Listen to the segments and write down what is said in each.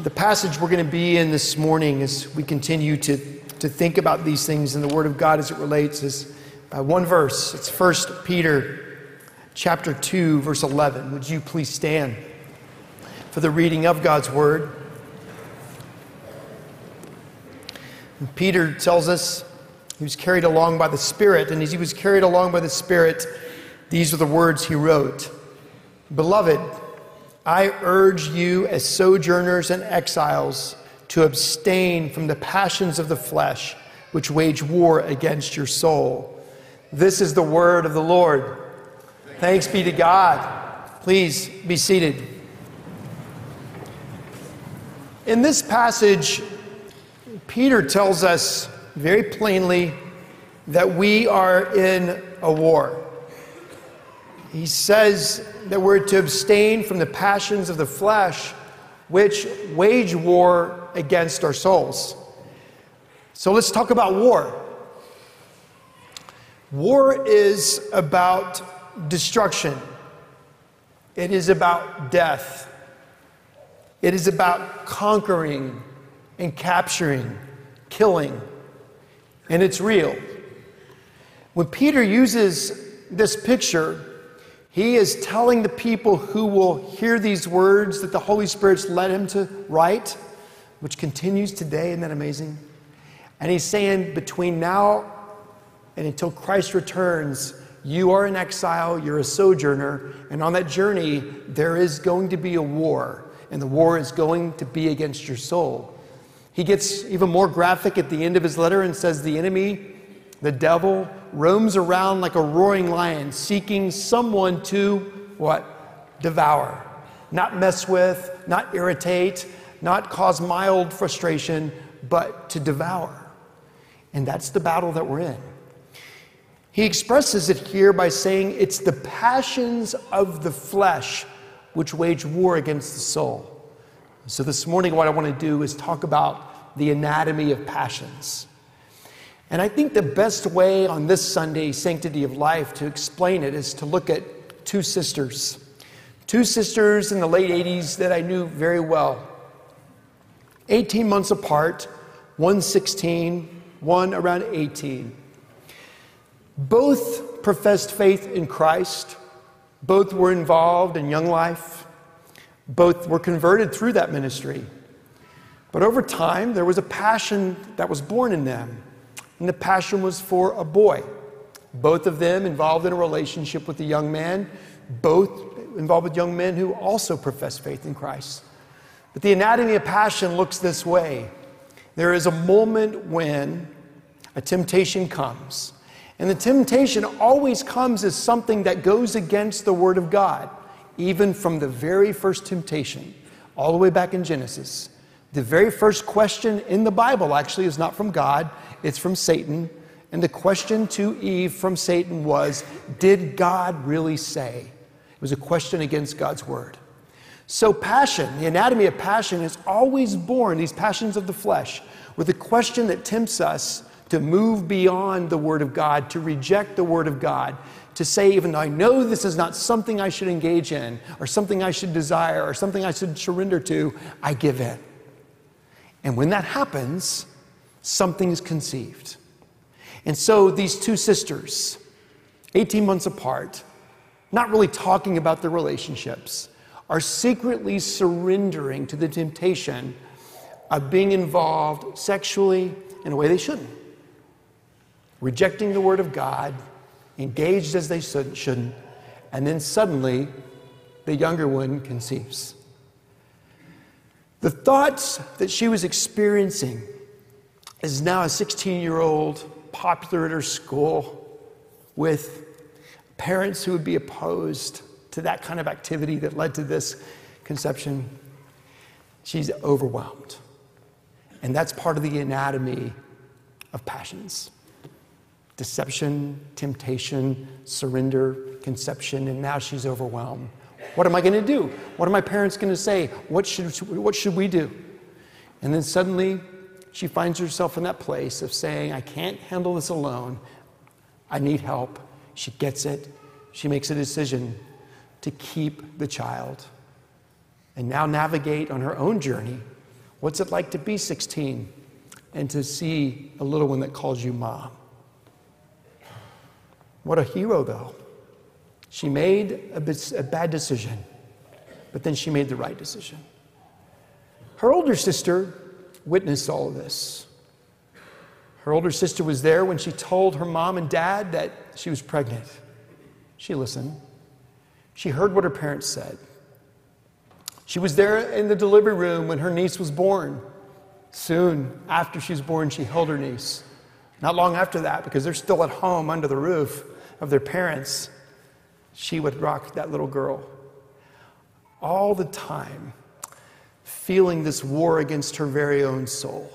The passage we're going to be in this morning as we continue to, to think about these things in the Word of God as it relates is uh, one verse. It's 1 Peter chapter 2, verse 11. Would you please stand for the reading of God's Word? And Peter tells us he was carried along by the Spirit, and as he was carried along by the Spirit, these are the words he wrote Beloved, I urge you as sojourners and exiles to abstain from the passions of the flesh, which wage war against your soul. This is the word of the Lord. Thanks be to God. Please be seated. In this passage, Peter tells us very plainly that we are in a war. He says that we're to abstain from the passions of the flesh, which wage war against our souls. So let's talk about war. War is about destruction, it is about death, it is about conquering and capturing, killing, and it's real. When Peter uses this picture, he is telling the people who will hear these words that the Holy Spirit's led him to write, which continues today. Isn't that amazing? And he's saying, between now and until Christ returns, you are in exile, you're a sojourner, and on that journey, there is going to be a war, and the war is going to be against your soul. He gets even more graphic at the end of his letter and says, The enemy the devil roams around like a roaring lion, seeking someone to what? Devour. Not mess with, not irritate, not cause mild frustration, but to devour. And that's the battle that we're in. He expresses it here by saying it's the passions of the flesh which wage war against the soul. So, this morning, what I want to do is talk about the anatomy of passions. And I think the best way on this Sunday, Sanctity of Life, to explain it is to look at two sisters. Two sisters in the late 80s that I knew very well. 18 months apart, one 16, one around 18. Both professed faith in Christ. Both were involved in young life. Both were converted through that ministry. But over time, there was a passion that was born in them and the passion was for a boy. Both of them involved in a relationship with a young man, both involved with young men who also profess faith in Christ. But the anatomy of passion looks this way there is a moment when a temptation comes. And the temptation always comes as something that goes against the Word of God, even from the very first temptation, all the way back in Genesis. The very first question in the Bible actually is not from God, it's from Satan. And the question to Eve from Satan was Did God really say? It was a question against God's word. So, passion, the anatomy of passion, is always born, these passions of the flesh, with a question that tempts us to move beyond the Word of God, to reject the Word of God, to say, even though I know this is not something I should engage in, or something I should desire, or something I should surrender to, I give in. And when that happens, something is conceived. And so these two sisters, 18 months apart, not really talking about their relationships, are secretly surrendering to the temptation of being involved sexually in a way they shouldn't, rejecting the Word of God, engaged as they shouldn't, and then suddenly the younger one conceives. The thoughts that she was experiencing as now a 16 year old, popular at her school, with parents who would be opposed to that kind of activity that led to this conception. She's overwhelmed. And that's part of the anatomy of passions deception, temptation, surrender, conception, and now she's overwhelmed. What am I going to do? What are my parents going to say? What should, what should we do? And then suddenly she finds herself in that place of saying, I can't handle this alone. I need help. She gets it. She makes a decision to keep the child and now navigate on her own journey What's it like to be 16 and to see a little one that calls you mom? What a hero, though. She made a, a bad decision, but then she made the right decision. Her older sister witnessed all of this. Her older sister was there when she told her mom and dad that she was pregnant. She listened. She heard what her parents said. She was there in the delivery room when her niece was born. Soon after she was born, she held her niece. Not long after that, because they're still at home under the roof of their parents, she would rock that little girl. All the time, feeling this war against her very own soul.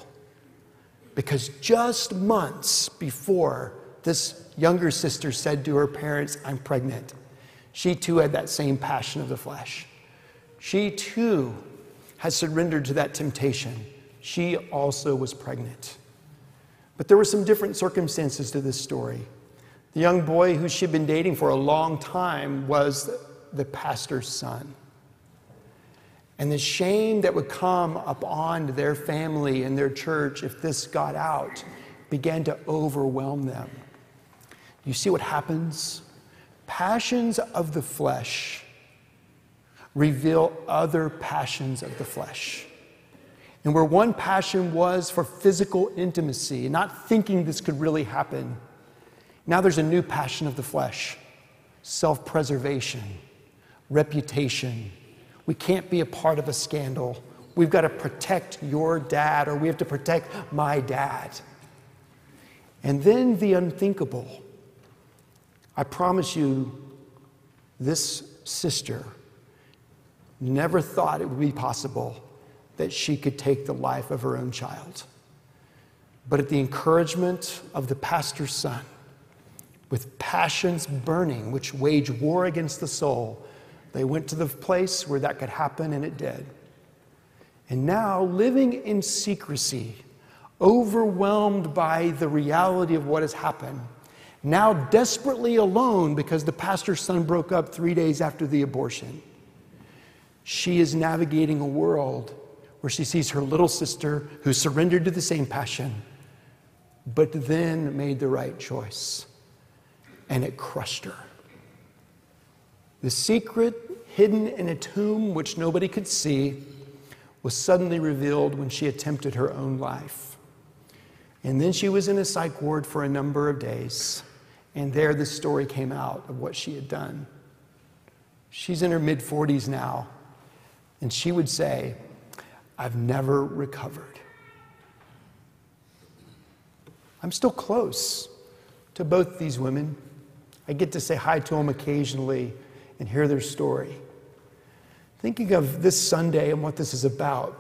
Because just months before this younger sister said to her parents, I'm pregnant, she too had that same passion of the flesh. She too has surrendered to that temptation. She also was pregnant. But there were some different circumstances to this story. The young boy who she'd been dating for a long time was the pastor's son. And the shame that would come upon their family and their church if this got out began to overwhelm them. You see what happens? Passions of the flesh reveal other passions of the flesh. And where one passion was for physical intimacy, not thinking this could really happen, now there's a new passion of the flesh self preservation, reputation. We can't be a part of a scandal. We've got to protect your dad, or we have to protect my dad. And then the unthinkable. I promise you, this sister never thought it would be possible that she could take the life of her own child. But at the encouragement of the pastor's son, with passions burning which wage war against the soul, they went to the place where that could happen, and it did. And now, living in secrecy, overwhelmed by the reality of what has happened, now desperately alone because the pastor's son broke up three days after the abortion, she is navigating a world where she sees her little sister who surrendered to the same passion, but then made the right choice and it crushed her. The secret hidden in a tomb which nobody could see was suddenly revealed when she attempted her own life. And then she was in a psych ward for a number of days, and there the story came out of what she had done. She's in her mid 40s now, and she would say, I've never recovered. I'm still close to both these women. I get to say hi to them occasionally and hear their story. Thinking of this Sunday and what this is about,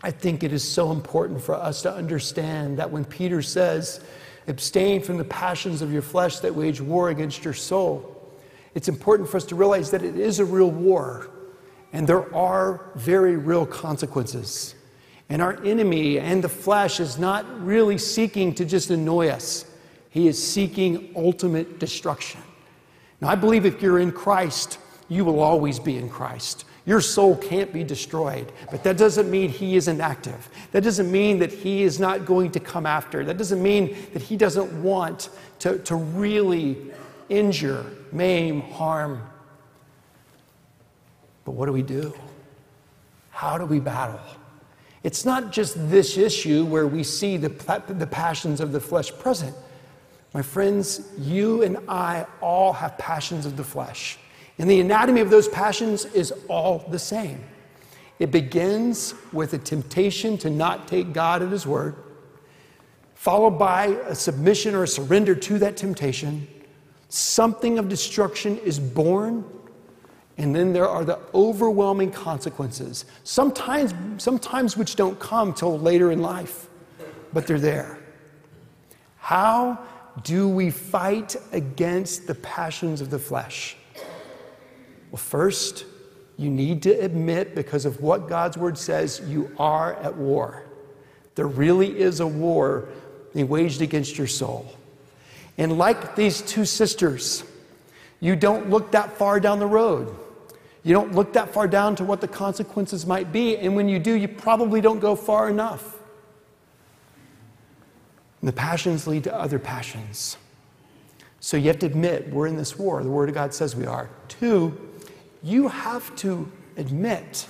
I think it is so important for us to understand that when Peter says, abstain from the passions of your flesh that wage war against your soul, it's important for us to realize that it is a real war and there are very real consequences. And our enemy and the flesh is not really seeking to just annoy us. He is seeking ultimate destruction. Now, I believe if you're in Christ, you will always be in Christ. Your soul can't be destroyed, but that doesn't mean he isn't active. That doesn't mean that he is not going to come after. That doesn't mean that he doesn't want to, to really injure, maim, harm. But what do we do? How do we battle? It's not just this issue where we see the, the passions of the flesh present. My friends, you and I all have passions of the flesh. And the anatomy of those passions is all the same. It begins with a temptation to not take God at His word, followed by a submission or a surrender to that temptation. Something of destruction is born, and then there are the overwhelming consequences, sometimes, sometimes which don't come till later in life, but they're there. How do we fight against the passions of the flesh? Well, first, you need to admit, because of what God's word says, you are at war. There really is a war being waged against your soul. And like these two sisters, you don't look that far down the road. You don't look that far down to what the consequences might be. And when you do, you probably don't go far enough. And the passions lead to other passions. So you have to admit we're in this war. The Word of God says we are. Two, you have to admit,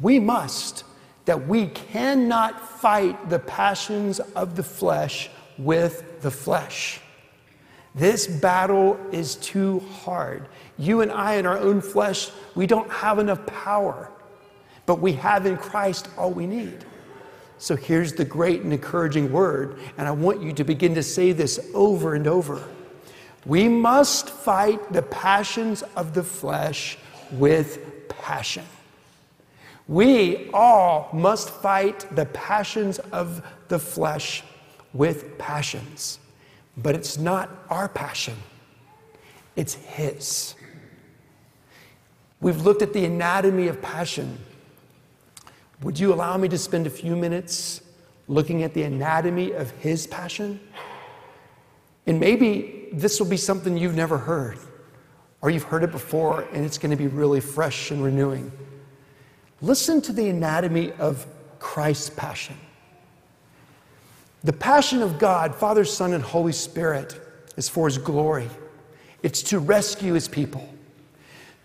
we must, that we cannot fight the passions of the flesh with the flesh. This battle is too hard. You and I, in our own flesh, we don't have enough power, but we have in Christ all we need. So here's the great and encouraging word, and I want you to begin to say this over and over. We must fight the passions of the flesh with passion. We all must fight the passions of the flesh with passions. But it's not our passion, it's His. We've looked at the anatomy of passion. Would you allow me to spend a few minutes looking at the anatomy of His passion? And maybe this will be something you've never heard, or you've heard it before and it's going to be really fresh and renewing. Listen to the anatomy of Christ's passion. The passion of God, Father, Son, and Holy Spirit, is for His glory. It's to rescue His people.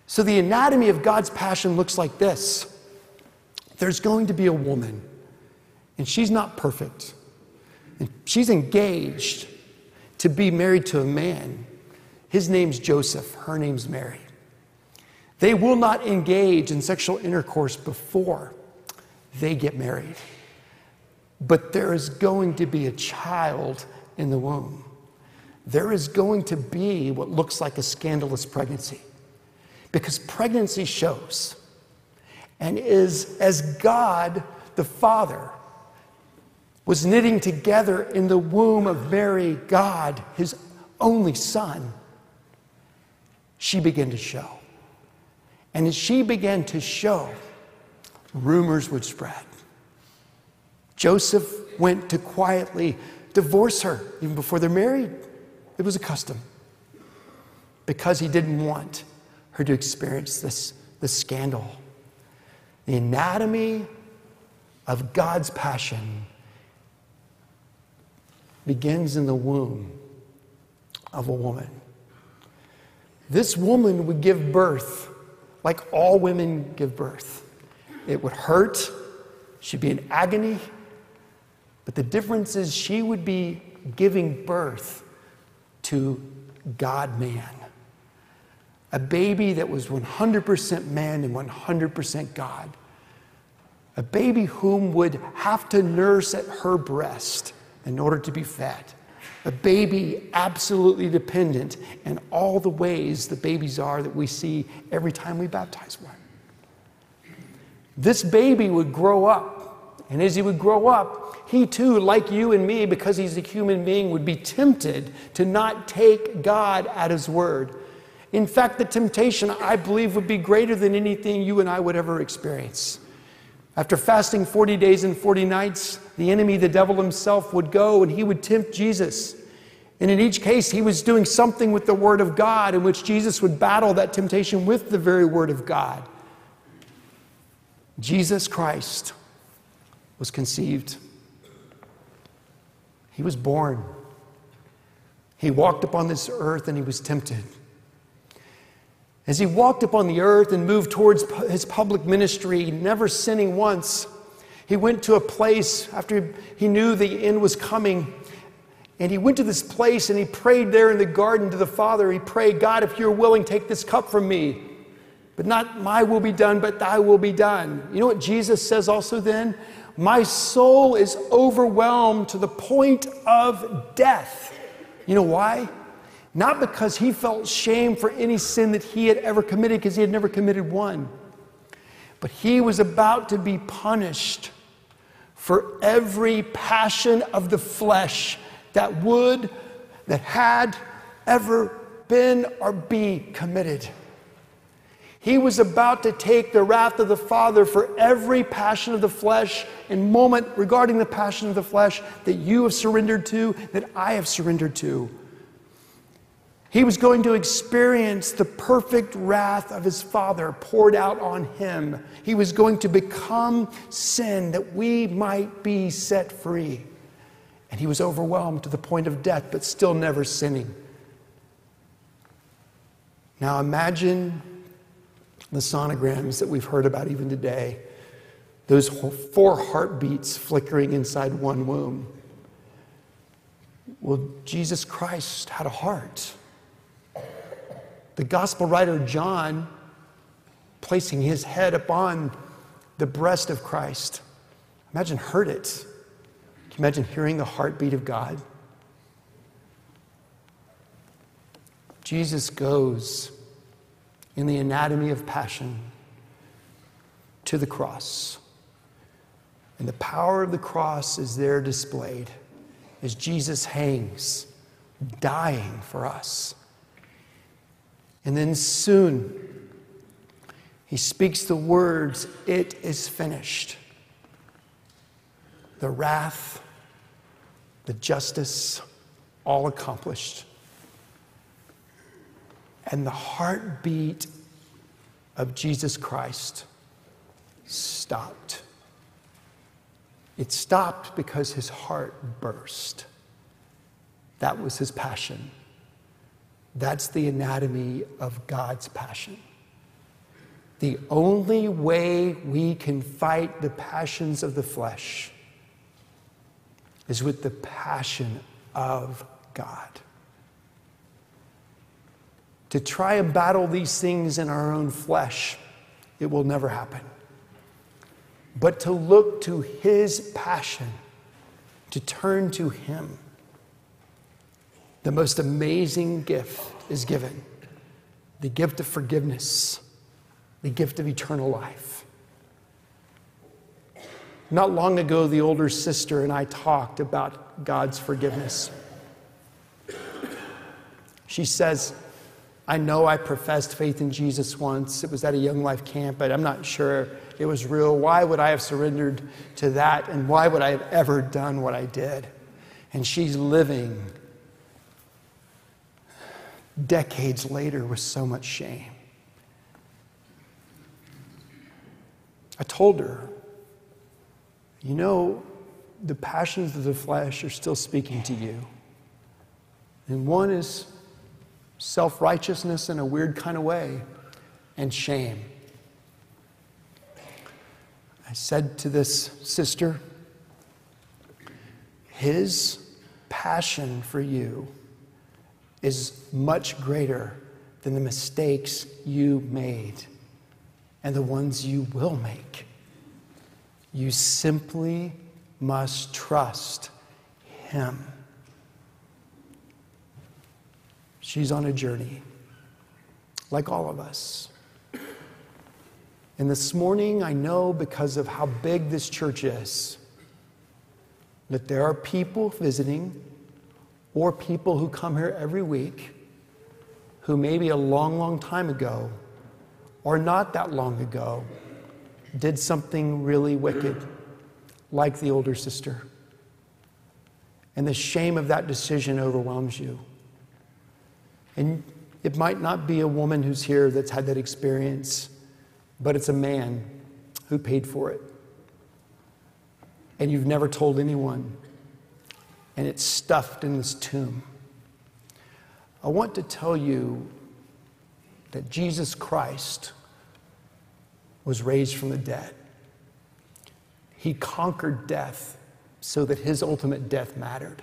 So the anatomy of God's passion looks like this there's going to be a woman, and she's not perfect. And she's engaged to be married to a man. His name's Joseph, her name's Mary. They will not engage in sexual intercourse before they get married. But there is going to be a child in the womb. There is going to be what looks like a scandalous pregnancy. Because pregnancy shows and is as God the Father was knitting together in the womb of Mary, God, his only son, she began to show. And as she began to show, rumors would spread. Joseph went to quietly divorce her even before they're married. It was a custom because he didn't want her to experience this, this scandal. The anatomy of God's passion begins in the womb of a woman. This woman would give birth like all women give birth. It would hurt, she'd be in agony, but the difference is she would be giving birth to God man. A baby that was 100% man and 100% God. A baby whom would have to nurse at her breast in order to be fed. A baby absolutely dependent in all the ways the babies are that we see every time we baptize one. This baby would grow up, and as he would grow up, he too, like you and me, because he's a human being, would be tempted to not take God at his word. In fact, the temptation, I believe, would be greater than anything you and I would ever experience. After fasting 40 days and 40 nights, the enemy, the devil himself, would go and he would tempt Jesus. And in each case, he was doing something with the Word of God in which Jesus would battle that temptation with the very Word of God. Jesus Christ was conceived he was born. He walked upon this earth and he was tempted. As he walked upon the earth and moved towards his public ministry, never sinning once, he went to a place after he knew the end was coming. And he went to this place and he prayed there in the garden to the Father. He prayed, God, if you're willing, take this cup from me. But not my will be done, but thy will be done. You know what Jesus says also then? My soul is overwhelmed to the point of death. You know why? Not because he felt shame for any sin that he had ever committed, because he had never committed one, but he was about to be punished for every passion of the flesh that would, that had ever been or be committed. He was about to take the wrath of the Father for every passion of the flesh and moment regarding the passion of the flesh that you have surrendered to, that I have surrendered to. He was going to experience the perfect wrath of his Father poured out on him. He was going to become sin that we might be set free. And he was overwhelmed to the point of death, but still never sinning. Now imagine the sonograms that we've heard about even today, those four heartbeats flickering inside one womb. Well, Jesus Christ had a heart. The gospel writer John, placing his head upon the breast of Christ, imagine heard it. Can you imagine hearing the heartbeat of God? Jesus goes in the anatomy of passion to the cross. And the power of the cross is there displayed as Jesus hangs, dying for us. And then soon, he speaks the words, It is finished. The wrath, the justice, all accomplished. And the heartbeat of Jesus Christ stopped. It stopped because his heart burst. That was his passion. That's the anatomy of God's passion. The only way we can fight the passions of the flesh is with the passion of God. To try and battle these things in our own flesh, it will never happen. But to look to His passion, to turn to Him the most amazing gift is given the gift of forgiveness, the gift of eternal life. Not long ago, the older sister and I talked about God's forgiveness. She says, I know I professed faith in Jesus once. It was at a Young Life camp, but I'm not sure it was real. Why would I have surrendered to that? And why would I have ever done what I did? And she's living decades later with so much shame. I told her, you know, the passions of the flesh are still speaking to you. And one is self righteousness in a weird kind of way, and shame. I said to this sister, his passion for you is much greater than the mistakes you made and the ones you will make. You simply must trust Him. She's on a journey, like all of us. And this morning, I know because of how big this church is, that there are people visiting or people who come here every week who maybe a long, long time ago or not that long ago did something really wicked, like the older sister. And the shame of that decision overwhelms you. And it might not be a woman who's here that's had that experience, but it's a man who paid for it. And you've never told anyone and it's stuffed in this tomb. I want to tell you that Jesus Christ was raised from the dead. He conquered death so that his ultimate death mattered.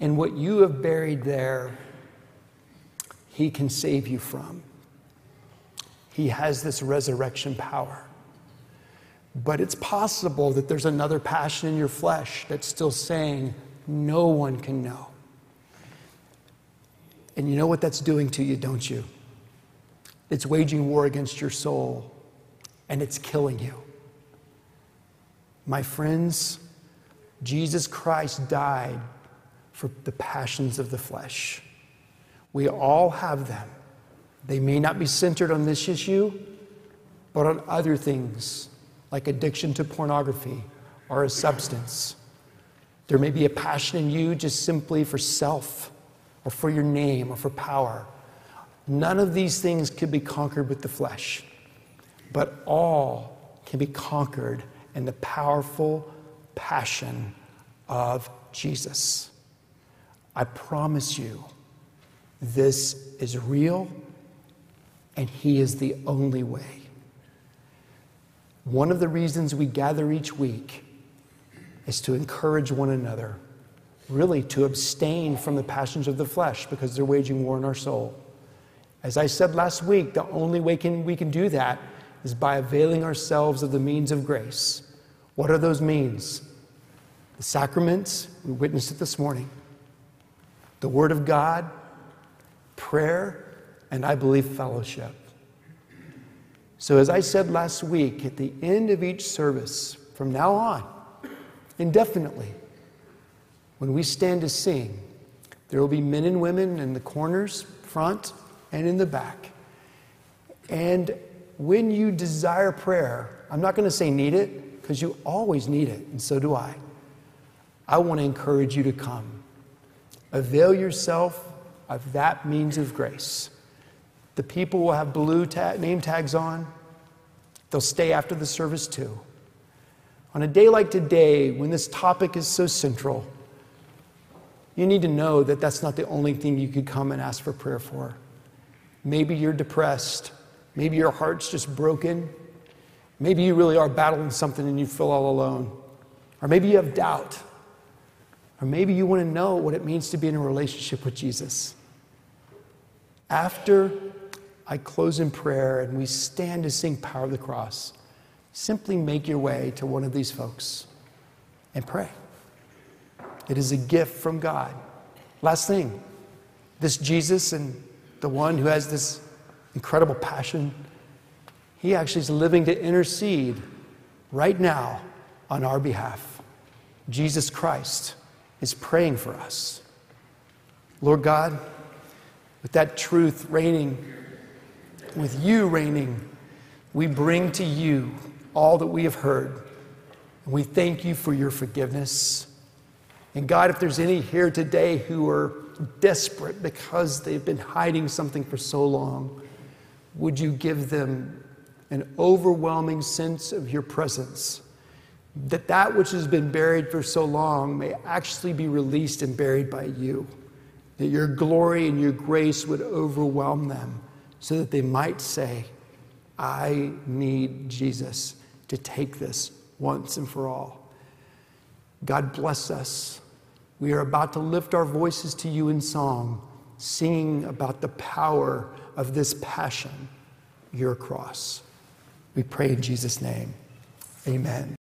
And what you have buried there, he can save you from. He has this resurrection power. But it's possible that there's another passion in your flesh that's still saying, no one can know. And you know what that's doing to you, don't you? It's waging war against your soul and it's killing you. My friends, Jesus Christ died for the passions of the flesh. We all have them. They may not be centered on this issue, but on other things like addiction to pornography or a substance. There may be a passion in you just simply for self or for your name or for power. None of these things can be conquered with the flesh, but all can be conquered in the powerful passion of Jesus. I promise you, this is real and He is the only way. One of the reasons we gather each week is to encourage one another, really to abstain from the passions of the flesh because they're waging war in our soul. As I said last week, the only way can, we can do that is by availing ourselves of the means of grace. What are those means? The sacraments, we witnessed it this morning, the Word of God, prayer, and I believe fellowship. So, as I said last week, at the end of each service, from now on, indefinitely, when we stand to sing, there will be men and women in the corners, front, and in the back. And when you desire prayer, I'm not going to say need it, because you always need it, and so do I. I want to encourage you to come. Avail yourself of that means of grace. The people will have blue name tags on. They'll stay after the service too. On a day like today, when this topic is so central, you need to know that that's not the only thing you could come and ask for prayer for. Maybe you're depressed. Maybe your heart's just broken. Maybe you really are battling something and you feel all alone. Or maybe you have doubt. Or maybe you want to know what it means to be in a relationship with Jesus. After I close in prayer and we stand to sing Power of the Cross, simply make your way to one of these folks and pray. It is a gift from God. Last thing this Jesus and the one who has this incredible passion, he actually is living to intercede right now on our behalf. Jesus Christ is praying for us. Lord God, with that truth reigning, with you reigning, we bring to you all that we have heard. And we thank you for your forgiveness. And God, if there's any here today who are desperate because they've been hiding something for so long, would you give them an overwhelming sense of your presence? that that which has been buried for so long may actually be released and buried by you. That your glory and your grace would overwhelm them so that they might say, I need Jesus to take this once and for all. God bless us. We are about to lift our voices to you in song, singing about the power of this passion, your cross. We pray in Jesus' name. Amen.